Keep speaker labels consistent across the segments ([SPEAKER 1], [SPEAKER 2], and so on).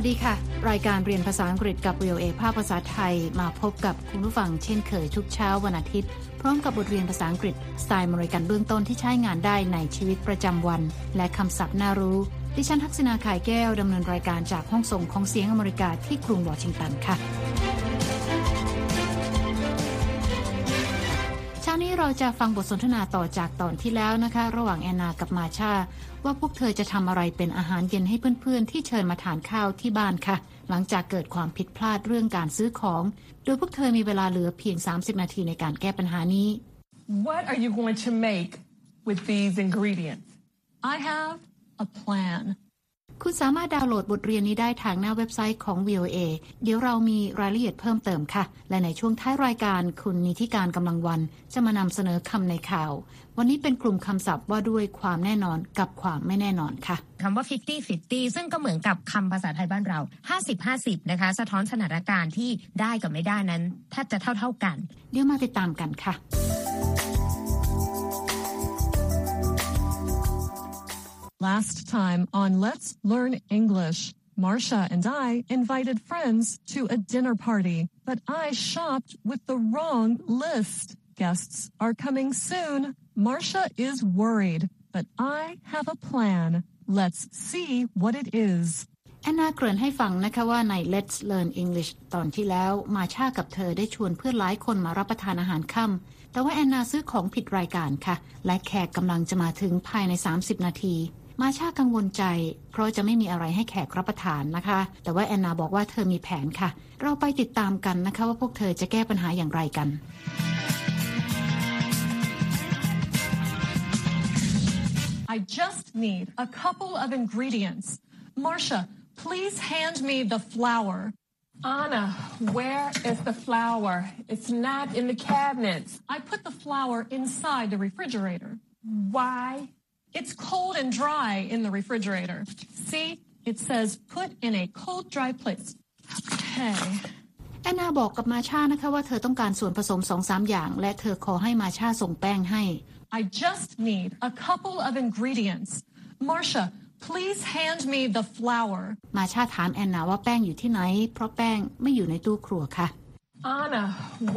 [SPEAKER 1] วัสดีค่ะ รายการเรียนภาษาอังกฤษกับ VOA ภาคภาษาไทยมาพบกับคุณผู้ฟังเช่นเคยทุกเช้าวันอาทิตย์ พร้อมกับบทเรียนภาษาอังกฤษสไตล์มริกันเบื้องต้นที่ใช้งานได้ในชีวิตประจำวัน และคำศัพท์น่ารู้ ดิฉันทักษณาขายแก้วดำเนินรายการจากห้องส่งของเสียงอเมริกาที่กรุงวอชิงตันค่ะ เราจะฟังบทสนทนาต่อจากตอนที่แล้วนะคะ ระหว่างแอนนากับมาชาว่าพวกเธอจะทำอะไรเป็นอาหารเย็นให้เพื่อนๆ ที่เชิญมาทานข้าวที่บ้านค่ะ หลังจากเกิดความผิดพลาดเรื่องการซื้อของ โดยพวกเธอมีเวลาเหลือเพียง 30 นาทีในการแก้ปัญหานี้
[SPEAKER 2] What are you going to make with these ingredients?
[SPEAKER 3] I have a plan.
[SPEAKER 1] คุณสามารถดาวน์โหลดบทเรียนนี้ได้ทางหน้าเว็บไซต์ของ VOA เดี๋ยวเรามีรายละเอียดเพิ่มเติมค่ะ และในช่วงท้ายรายการคุณนิติการกำลังวัน จะมานำเสนอคำในข่าว วันนี้เป็นกลุ่มคำศัพท์ว่าด้วยความแน่นอนกับความไม่แน่นอนค่ะ
[SPEAKER 4] คำว่า 50-50 ซึ่งก็เหมือนกับคำภาษาไทยบ้านเรา 50-50 นะคะ สะท้อนสถานการณ์ที่ได้กับไม่ได้นั้นแทบจะเท่าๆกัน
[SPEAKER 1] เดี๋ยวมาติดตามกันค่ะ
[SPEAKER 3] Last time on Let's Learn English, Marcia and I invited friends to a dinner party, but I shopped with the wrong list. Guests are coming soon. Marcia is worried, but I have a plan. Let's see what it is.
[SPEAKER 1] แอนนาเกริ่นให้ฟังนะคะว่าใน Let's Learn English ตอนที่แล้วมาชากับเธอได้ชวนเพื่อนหลายคนมารับประทานอาหารค่ำแต่ว่าแอนนาซื้อของผิดรายการค่ะ และแขกกำลังจะมาถึงภายใน 30 นาที มาชากังวลใจ เพราะจะไม่มีอะไรให้แขกรับประทานนะคะ แต่ว่าแอนนาบอกว่าเธอมีแผนค่ะ เราไปติดตามกันนะคะ ว่าพวกเธอจะแก้ปัญหาอย่างไรกัน
[SPEAKER 3] I just need a couple of ingredients. Marcia, please hand me the flour.
[SPEAKER 2] Anna, where is the flour? It's not in the cabinets.
[SPEAKER 3] I put the flour inside the refrigerator.
[SPEAKER 2] Why?
[SPEAKER 3] It's cold and dry in the refrigerator. See, it says put in a cold, dry place. Okay.
[SPEAKER 1] แอนนาบอกกับมาชานะคะว่าเธอต้องการส่วนผสมสองสามอย่าง และเธอขอให้มาชาส่งแป้งให้
[SPEAKER 3] I just need a couple of ingredients. Marcia, please hand me the flour.
[SPEAKER 1] มาชาถามแอนนาว่าแป้งอยู่ที่ไหน เพราะแป้งไม่อยู่ในตู้ครัวค่ะ
[SPEAKER 2] Anna,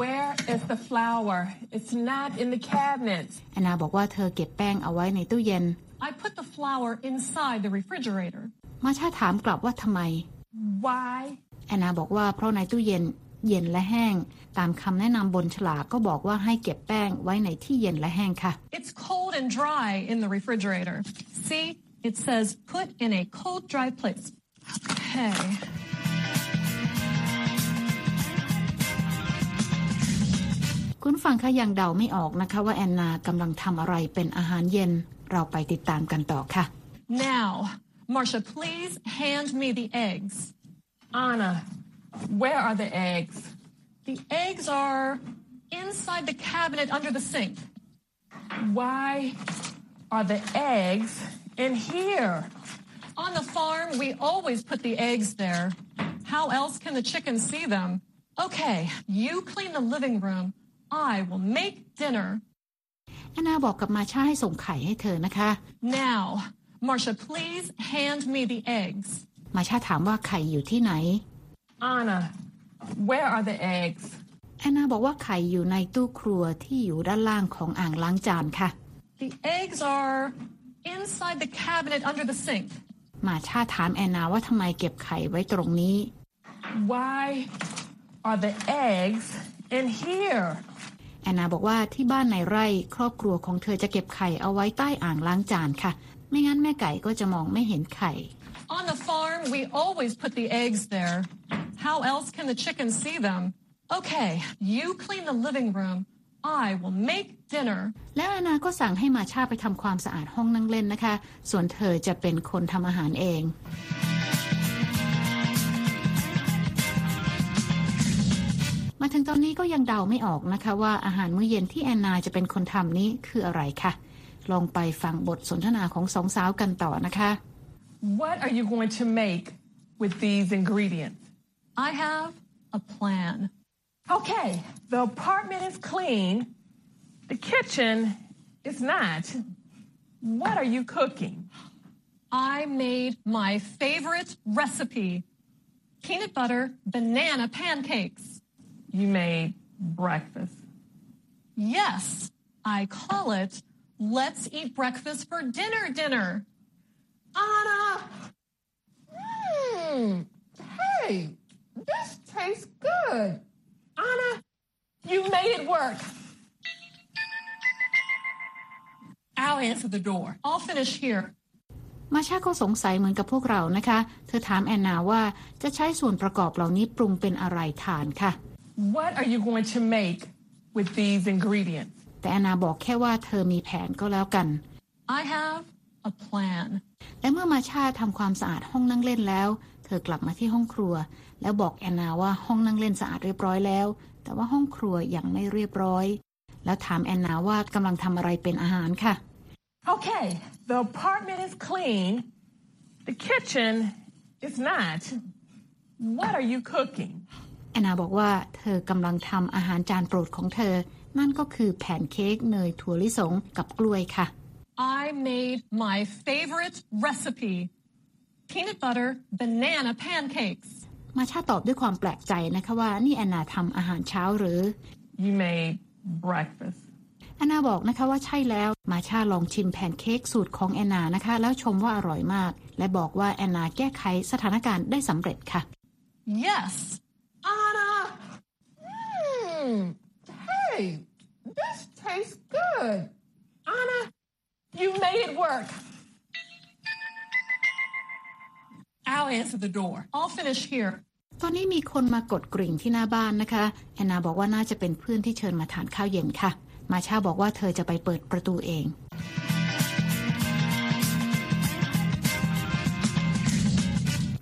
[SPEAKER 2] where is the flour? It's not in the cabinets.
[SPEAKER 1] แอนนาบอกว่าเธอเก็บแป้งเอาไว้ในตู้เย็น
[SPEAKER 3] I put the flour inside the refrigerator.
[SPEAKER 1] มาชาถามกลับว่าทำไม
[SPEAKER 2] Why?
[SPEAKER 1] แอนนาบอกว่าเพราะในตู้เย็นเย็นและแห้ง ตามคำแนะนำบนฉลากก็บอกว่าให้เก็บแป้งไว้ในที่เย็นและแห้งค่ะ
[SPEAKER 3] It's cold and dry in the refrigerator. See, it says put in a cold, dry place. Okay.
[SPEAKER 1] คุณฟังคะยังเดาไม่ออกนะคะว่าแอนนากำลังทำอะไรเป็นอาหารเย็น เราไปติดตามกันต่อค่ะ
[SPEAKER 3] Now, Marcia, please hand me the eggs.
[SPEAKER 2] Anna, where are the eggs?
[SPEAKER 3] The eggs are inside the cabinet under the sink.
[SPEAKER 2] Why are the eggs in here?
[SPEAKER 3] On the farm, we always put the eggs there. How else can the chickens see them? Okay, you clean the living room. I will make dinner.
[SPEAKER 1] แอนนาบอกกับมาชาให้ส่งไข่ให้เธอนะคะ
[SPEAKER 3] Now, Marcia, please hand me the eggs.
[SPEAKER 1] มาชาถามว่าไข่อยู่ที่ไหน
[SPEAKER 2] Anna, where are the eggs?
[SPEAKER 1] แอนนาบอกว่าไข่อยู่ในตู้ครัวที่อยู่ด้านล่างของอ่างล้างจานค่ะ
[SPEAKER 3] The eggs are inside the cabinet under the sink.
[SPEAKER 1] มาชาถามแอนนาว่าทำไมเก็บไข่ไว้ตรงนี้
[SPEAKER 2] Why are the eggs in here?
[SPEAKER 1] แอนนาบอกว่าที่บ้านในไร่ครอบครัวของเธอจะเก็บไข่เอาไว้ใต้อ่างล้างจานค่ะ ไม่งั้นแม่ไก่ก็จะมองไม่เห็นไข่
[SPEAKER 3] On the farm, we always put the eggs there. How else can the chickens see them? Okay, you clean the living room. I will make dinner.
[SPEAKER 1] แล้วแอนนาก็สั่งให้มาชาไปทำความสะอาดห้องนั่งเล่นนะคะ ส่วนเธอจะเป็นคนทำอาหารเอง มาถึงตอนนี้ก็ยังเดาไม่ออกนะคะ ว่าอาหารมื้อเย็นที่แอนนาจะเป็นคนทำนี้คืออะไรคะลองไปฟังบทสนทนาของสองสาวกันต่อนะคะ
[SPEAKER 2] What are you going to make with these ingredients?
[SPEAKER 3] I have a plan.
[SPEAKER 2] Okay, the apartment is clean. The kitchen is not. What are you cooking?
[SPEAKER 3] I made my favorite recipe peanut butter banana pancakes.
[SPEAKER 2] You made breakfast.
[SPEAKER 3] Yes, I call it let's eat breakfast for dinner dinner.
[SPEAKER 2] Anna! Mmm. Hey, this tastes good. Anna, you made it work.
[SPEAKER 3] I'll answer the door. I'll finish here.
[SPEAKER 1] มาชาก็สงสัยเหมือนกับพวกเรานะคะ เธอถามแอนนาว่าจะใช้ส่วนประกอบเหล่านี้ปรุงเป็นอะไรทานค่ะ
[SPEAKER 2] What are you going to make with these ingredients?
[SPEAKER 1] แต่แอนนาบอกแค่ว่าเธอมีแผนก็แล้วกัน
[SPEAKER 3] I have a plan.
[SPEAKER 1] และเมื่อมาชาทำความสะอาดห้องนั่งเล่นแล้ว เธอกลับมาที่ห้องครัว แล้วบอกแอนนาว่าห้องนั่งเล่นสะอาดเรียบร้อยแล้ว แต่ว่าห้องครัวยังไม่เรียบร้อย แล้วถามแอนนาว่ากำลังทำอะไรเป็นอาหารค่ะ
[SPEAKER 2] Okay, the apartment is clean. The kitchen is not. What are you cooking?
[SPEAKER 1] แอนนาบอกว่าเธอกำลังทำอาหารจานโปรดของเธอ นั่นก็คือแผ่นเค้กเนยถั่วลิสงกับกล้วยค่ะ
[SPEAKER 3] I made my favorite recipe peanut butter banana pancakes.
[SPEAKER 1] มาชาตอบด้วยความแปลกใจนะคะว่านี่แอนนาทำอาหารเช้าหรือ
[SPEAKER 2] You made breakfast.
[SPEAKER 1] แอนนาบอกนะคะว่าใช่แล้ว มาชาลองชิมแผ่นเค้กสูตรของแอนนานะคะ แล้วชมว่าอร่อยมาก และบอกว่าแอนนาแก้ไขสถานการณ์ได้สำเร็จค่ะ
[SPEAKER 3] Yes,
[SPEAKER 2] Anna! Mmm. Hey, this tastes good. Anna, you made it work.
[SPEAKER 3] I'll answer the door. I'll finish here.
[SPEAKER 1] ตอนนี้มีคนมากดกริ่งที่หน้าบ้านนะคะ แอนนาบอกว่าน่าจะเป็นเพื่อนที่เชิญมาทานข้าวเย็นค่ะ มาชาบอกว่าเธอจะไปเปิดประตูเอง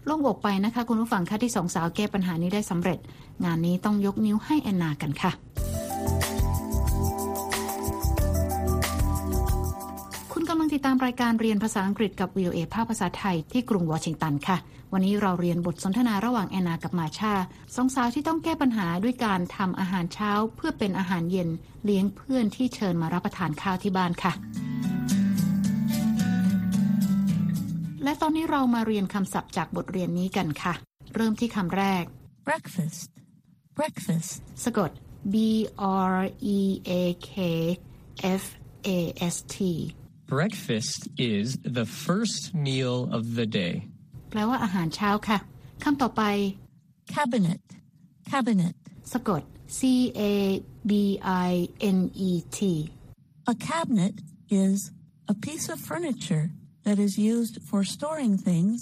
[SPEAKER 1] ล่งอกไปนะคะคุณผู้ฟังค่ะที่สองสาวแก้ปัญหานี้ได้สำเร็จ งานนี้ต้องยกนิ้วให้แอนนากันค่ะคุณกำลังติดตามรายการเรียนภาษาอังกฤษกับ VOA ภาคภาษาไทยที่กรุงวอชิงตันค่ะ วันนี้เราเรียนบทสนทนาระหว่างแอนนากับมาชาสองสาวที่ต้องแก้ปัญหาด้วยการทำอาหารเช้า เพื่อเป็นอาหารเย็น เลี้ยงเพื่อนที่เชิญมารับประทานข้าวที่บ้านค่ะ และตอนนี้เรามาเรียนคำศัพท์จากบทเรียนนี้กันค่ะ เริ่มที่คำแรก
[SPEAKER 5] breakfast, breakfast,
[SPEAKER 1] สะกด B R E A K F A S T
[SPEAKER 6] Breakfast is the first meal of the day.
[SPEAKER 1] แปลว่าอาหารเช้าค่ะคำต่อไป
[SPEAKER 5] cabinet, cabinet.
[SPEAKER 1] สะกด C A B I N E T
[SPEAKER 5] A cabinet is a piece of furniture that is used for storing things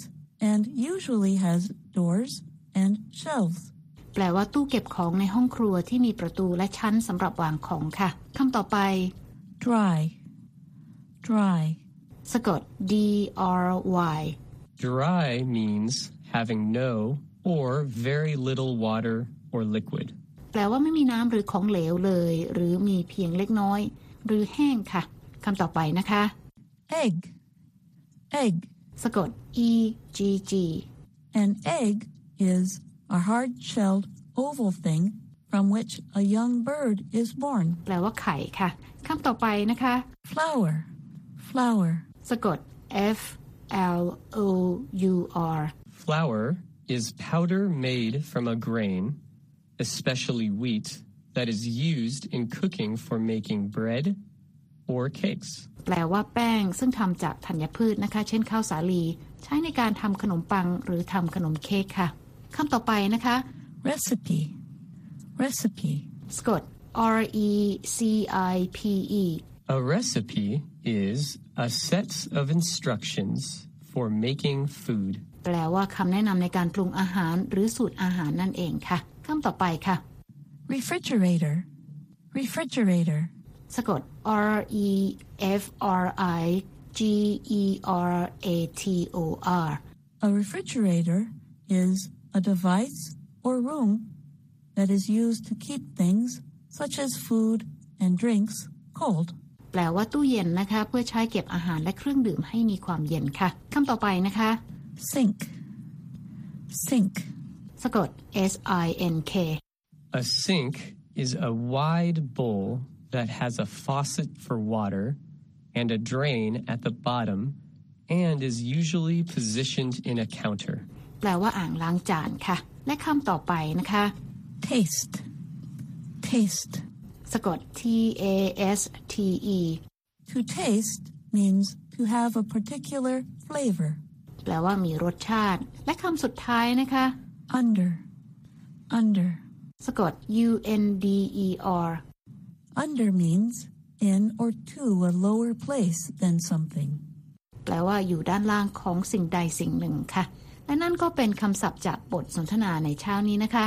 [SPEAKER 5] and usually has doors and shelves.
[SPEAKER 1] แปลว่าตู้เก็บของในห้องครัวที่มีประตูและชั้นสำหรับวางของค่ะคำต่อไป
[SPEAKER 5] Dry, dry.
[SPEAKER 1] สะกด D R Y
[SPEAKER 6] Dry means having no or very little water or liquid.
[SPEAKER 1] แปลว่าไม่มีน้ำหรือของเหลวเลย หรือมีเพียงเล็กน้อย หรือแห้งค่ะคำต่อไปนะคะ
[SPEAKER 5] Egg, egg.
[SPEAKER 1] สะกด E G G
[SPEAKER 5] An egg is a hard-shelled oval thing from which a young bird is born.
[SPEAKER 1] แปลว่าไข่ค่ะคำต่อไปนะคะ
[SPEAKER 5] Flour, flour.
[SPEAKER 1] สะกด F L O U R
[SPEAKER 6] Flour is powder made from a grain, especially wheat, that is used in cooking for making bread or cakes.
[SPEAKER 1] แปลว่าแป้งซึ่งทำจากธัญพืชนะคะ เช่นข้าวสาลี ใช้ในการทำขนมปังหรือทำขนมเค้กค่ะคำต่อไปนะคะ
[SPEAKER 5] Recipe, recipe.
[SPEAKER 1] สะกด R E C I P E
[SPEAKER 6] A recipe is a set of instructions for making food.
[SPEAKER 1] แปลว่าคำแนะนำในการปรุงอาหารหรือสูตรอาหารนั่นเองค่ะคำต่อไปค่ะ
[SPEAKER 5] Refrigerator, refrigerator.
[SPEAKER 1] สะกด R E F R I G E R A T O R
[SPEAKER 5] A refrigerator is a device or room that is used to keep things such as food and drinks cold.
[SPEAKER 1] แปลว่าตู้เย็นนะคะ เพื่อใช้เก็บอาหารและเครื่องดื่มให้มีความเย็นค่ะคำต่อไปนะคะ
[SPEAKER 5] Sink, sink.
[SPEAKER 1] สะกด S I N K
[SPEAKER 6] A sink is a wide bowl that has a faucet for water and a drain at the bottom and is usually positioned in a counter.
[SPEAKER 1] แปล ลว่าอ่างล้างจานค่ะ และคำต่อไปนะคะ
[SPEAKER 5] taste, taste.
[SPEAKER 1] สะกด T A S T E
[SPEAKER 5] To taste means to have a particular flavor.
[SPEAKER 1] แปลว่ามีรสชาติ และคำสุดท้ายนะคะ
[SPEAKER 5] Under, under.
[SPEAKER 1] สะกด U N D E R
[SPEAKER 5] Under means in or to a lower place than something.
[SPEAKER 1] แปลว่าอยู่ด้านล่างของสิ่งใดสิ่งหนึ่งค่ะ และนั่นก็เป็นคำศัพท์จากบทสนทนาในเช้านี้นะคะ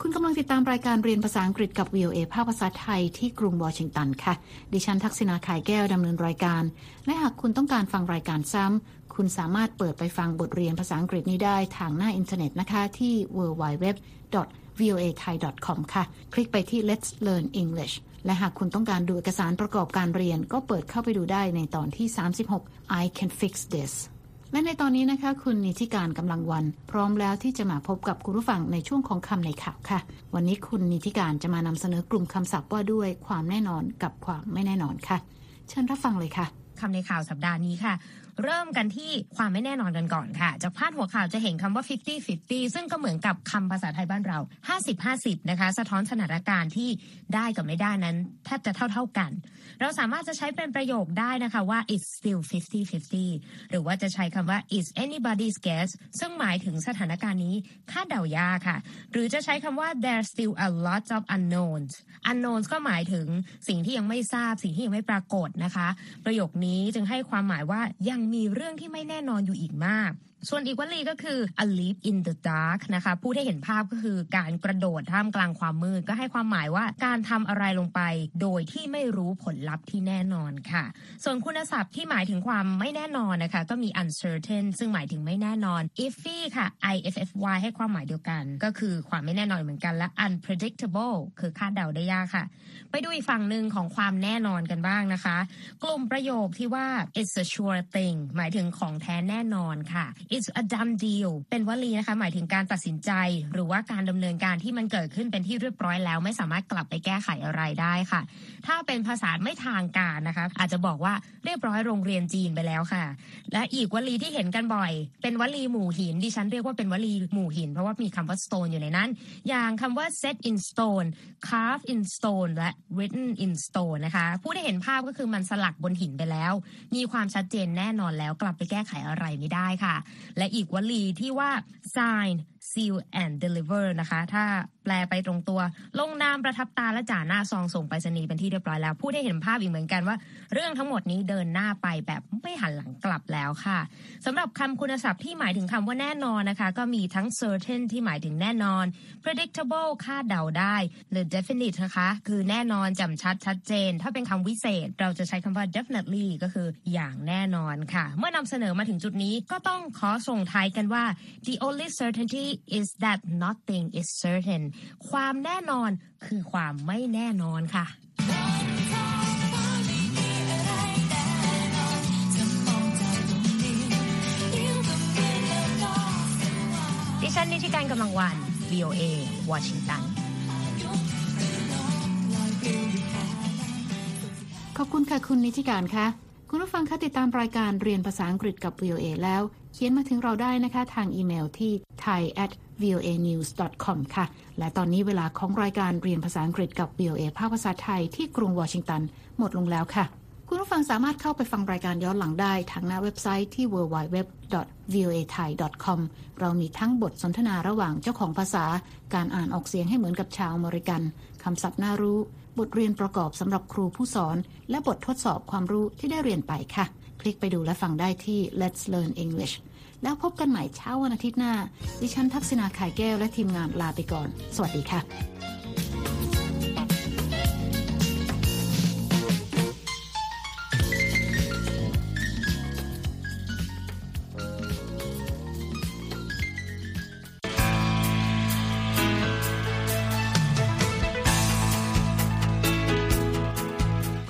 [SPEAKER 1] คุณกำลังติดตามรายการเรียนภาษาอังกฤษกับ VOA ภาคภาษาไทยที่กรุงวอชิงตันค่ะ ดิฉันทักษณาขายแก้วดำเนินรายการ และหากคุณต้องการฟังรายการซ้ำ คุณสามารถเปิดไปฟังบทเรียนภาษาอังกฤษนี้ได้ทางหน้าอินเทอร์เน็ตนะคะ ที่ www.voathai.com ค่ะ คลิกไปที่ Let's Learn English และหากคุณต้องการดูเอกสารประกอบการเรียน ก็เปิดเข้าไปดูได้ในตอนที่ 36 I can fix this และในตอนนี้นะคะ คุณนิติการกำลังวัน พร้อมแล้วที่จะมาพบกับคุณผู้ฟังในช่วงของคำในข่าวค่ะ วันนี้คุณนิติการจะมานำเสนอกลุ่มคำศัพท์ว่าด้วยความแน่นอนกับความไม่แน่นอนค่ะ เชิญรับฟังเลยค่ะ
[SPEAKER 4] คำในข่าวสัปดาห์นี้ค่ะ เริ่มกันที่ความไม่แน่นอนกันก่อนค่ะ จากพาดหัวข่าวจะเห็นคำว่า 50-50 ซึ่งก็เหมือนกับคำภาษาไทยบ้านเรา 50-50 นะคะ สะท้อนสถานการณ์ที่ได้กับไม่ได้นั้นแทบจะเท่า ๆกัน เราสามารถจะใช้เป็นประโยคได้นะคะว่า it's still 50-50 หรือว่าจะใช้คำว่า it's anybody's guess ซึ่งหมายถึงสถานการณ์นี้คาดเดายากค่ะ หรือจะใช้คำว่า there's still a lot of unknowns unknowns ก็หมายถึงสิ่งที่ยังไม่ทราบ สิ่งที่ยังไม่ปรากฏนะคะ ประโยคนี้จึงให้ความหมายว่ายังมีเรื่องที่ไม่แน่นอนอยู่อีกมาก ส่วนอีกวลีก็คือ a leap in the dark นะคะพูดให้เห็นภาพก็คือการกระโดดท่ามกลางความมืดก็ให้ความหมายว่าการทำอะไรลงไป โดยที่ไม่รู้ผลลัพธ์ที่แน่นอนค่ะ ส่วนคุณศัพท์ที่หมายถึงความไม่แน่นอนนะคะ ก็มี uncertain ซึ่งหมายถึงไม่แน่นอน iffy ค่ะ i f f y ให้ความหมายเดียวกัน ก็คือความไม่แน่นอนเหมือนกันและ unpredictable คือคาดเดาได้ยากค่ะ ไปดูอีกฝั่งหนึ่งของความแน่นอนกันบ้างนะคะ กลุ่มประโยคที่ว่า it's a sure thing หมายถึงของแท้แน่นอนค่ะ it's a done deal เป็นวลีนะคะหมายถึงการตัดสินใจ หรือว่าการดำเนินการที่มันเกิดขึ้นเป็นที่เรียบร้อยแล้วไม่สามารถกลับไปแก้ไขอะไรได้ค่ะ ถ้าเป็นภาษาไม่ทางการนะคะ อาจจะบอกว่าเรียบร้อยโรงเรียนจีนไปแล้วค่ะ และอีกวลีที่เห็นกันบ่อย เป็นวลีหมู่หินดิฉันเรียกว่าเป็นวลีหมู่หิน เพราะว่ามีคำว่า stone อยู่ในนั้น อย่างคำว่า set in stone carve in stone และ written in stone นะคะผู้ได้เห็นภาพก็คือมันสลักบนหินไปแล้ว มีความชัดเจนแน่นอนแล้วกลับไปแก้ไขอะไรไม่ได้ค่ะและอีกวลีที่ว่า sign seal and deliver นะคะ ถ้าแปลไปตรงตัว ลงนามประทับตาและจ่าหน้าซองส่งไปรษณีย์เป็นที่เรียบร้อยแล้วผู้ได้เห็นภาพอีกเหมือนกันว่า เรื่องทั้งหมดนี้เดินหน้าไปแบบไม่หันหลังกลับแล้วค่ะสำหรับคำคุณศัพท์ที่หมายถึงคำว่าแน่นอนนะคะ ก็มีทั้ง certain ที่หมายถึงแน่นอน predictable คาดเดาได้ หรือ definite นะคะ คือแน่นอนจำชัดชัดเจน ถ้าเป็นคำวิเศษ เราจะใช้คำว่า definitely ก็คืออย่างแน่นอนค่ะ เมื่อนำเสนอมาถึงจุดนี้ก็ต้องขอส่งท้ายกันว่า the only certainty is that nothing is certain ความแน่นอนคือความไม่แน่นอนค่ะดิฉันนิติการกำลังวัน VOA วอชิงตัน
[SPEAKER 1] ขอบคุณค่ะ คุณนิติการค่ะ คุณผู้ฟังคะติดตามรายการเรียนภาษาอังกฤษกับ VOA แล้ว เขียนมาถึงเราได้นะคะทางอีเมลที่ thai at voa news com ค่ะ และตอนนี้เวลาของรายการเรียนภาษาอังกฤษกับ VOA ภาคภาษาไทยที่กรุงวอชิงตัน หมดลงแล้วค่ะ คุณผู้ฟังสามารถเข้าไปฟังรายการย้อนหลังได้ทางหน้าเว็บไซต์ที่ www.voathai.com เรามีทั้งบทสนทนาระหว่างเจ้าของภาษา การอ่านออกเสียงให้เหมือนกับชาวอเมริกันคำศัพท์น่ารู้ บทเรียนประกอบสำหรับครูผู้สอน และบททดสอบความรู้ที่ได้เรียนไปค่ะ คลิกไปดูและฟังได้ที่ Let's Learn English แล้วพบกันใหม่เช้าวันอาทิตย์หน้า ดิฉันทักษณาขายแก้วและทีมงานลาไปก่อน สวัสดีค่ะ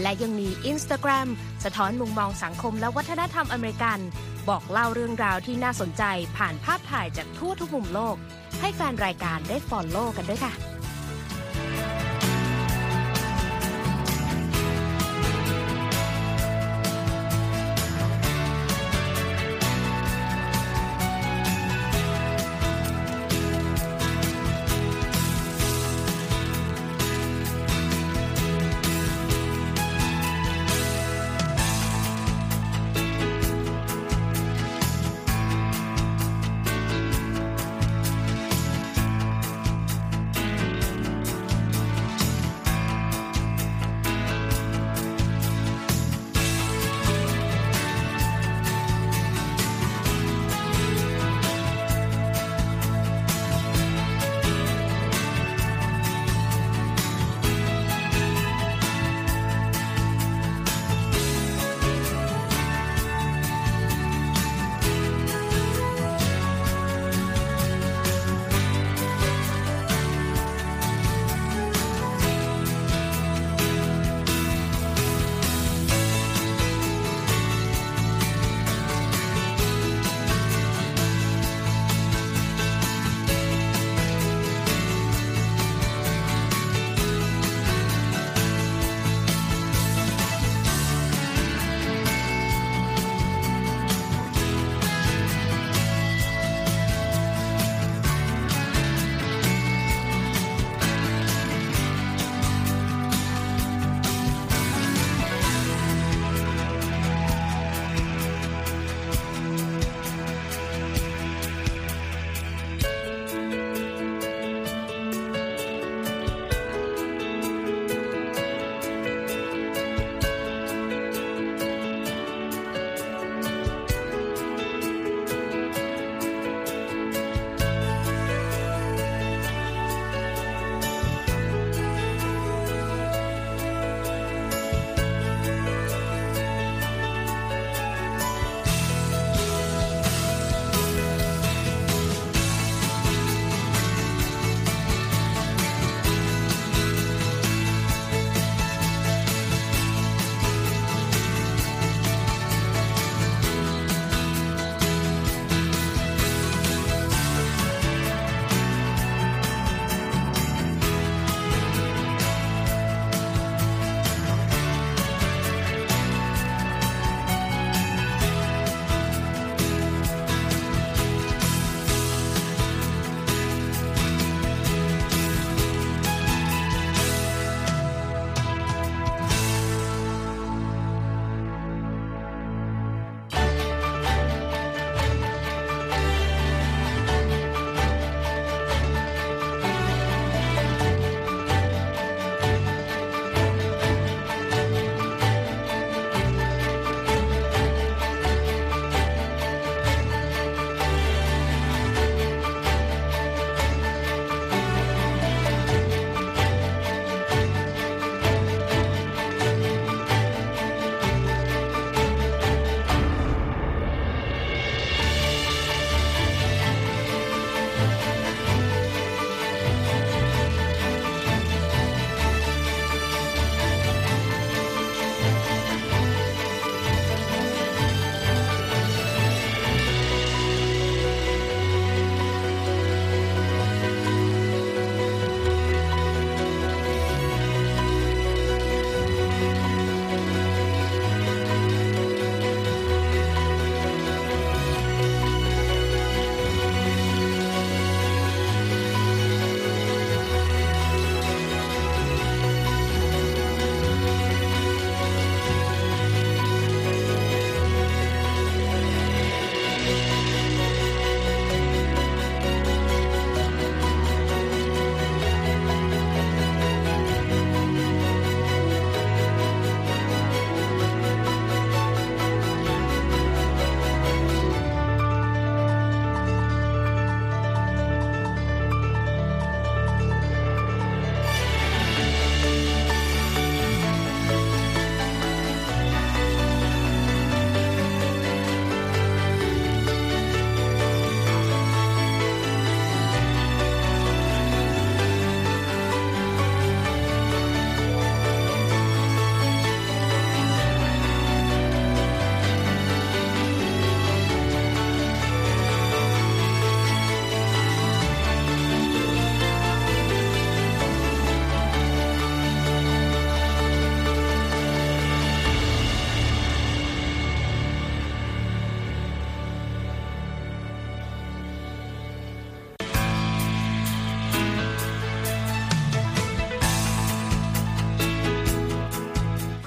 [SPEAKER 7] และยังมี Instagram สะท้อนมุมมองสังคมและวัฒนธรรมอเมริกัน บอกเล่าเรื่องราวที่น่าสนใจผ่านภาพถ่ายจากทั่วทุกมุมโลก ให้แฟนรายการได้ follow กันด้วยค่ะ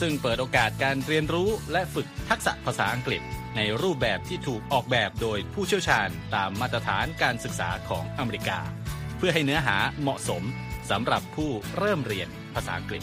[SPEAKER 8] ซึ่งเปิดโอกาสการเรียนรู้และฝึกทักษะภาษาอังกฤษ ในรูปแบบที่ถูกออกแบบโดยผู้เชี่ยวชาญตามมาตรฐานการศึกษาของอเมริกา เพื่อให้เนื้อหาเหมาะสมสำหรับผู้เริ่มเรียนภาษาอังกฤษ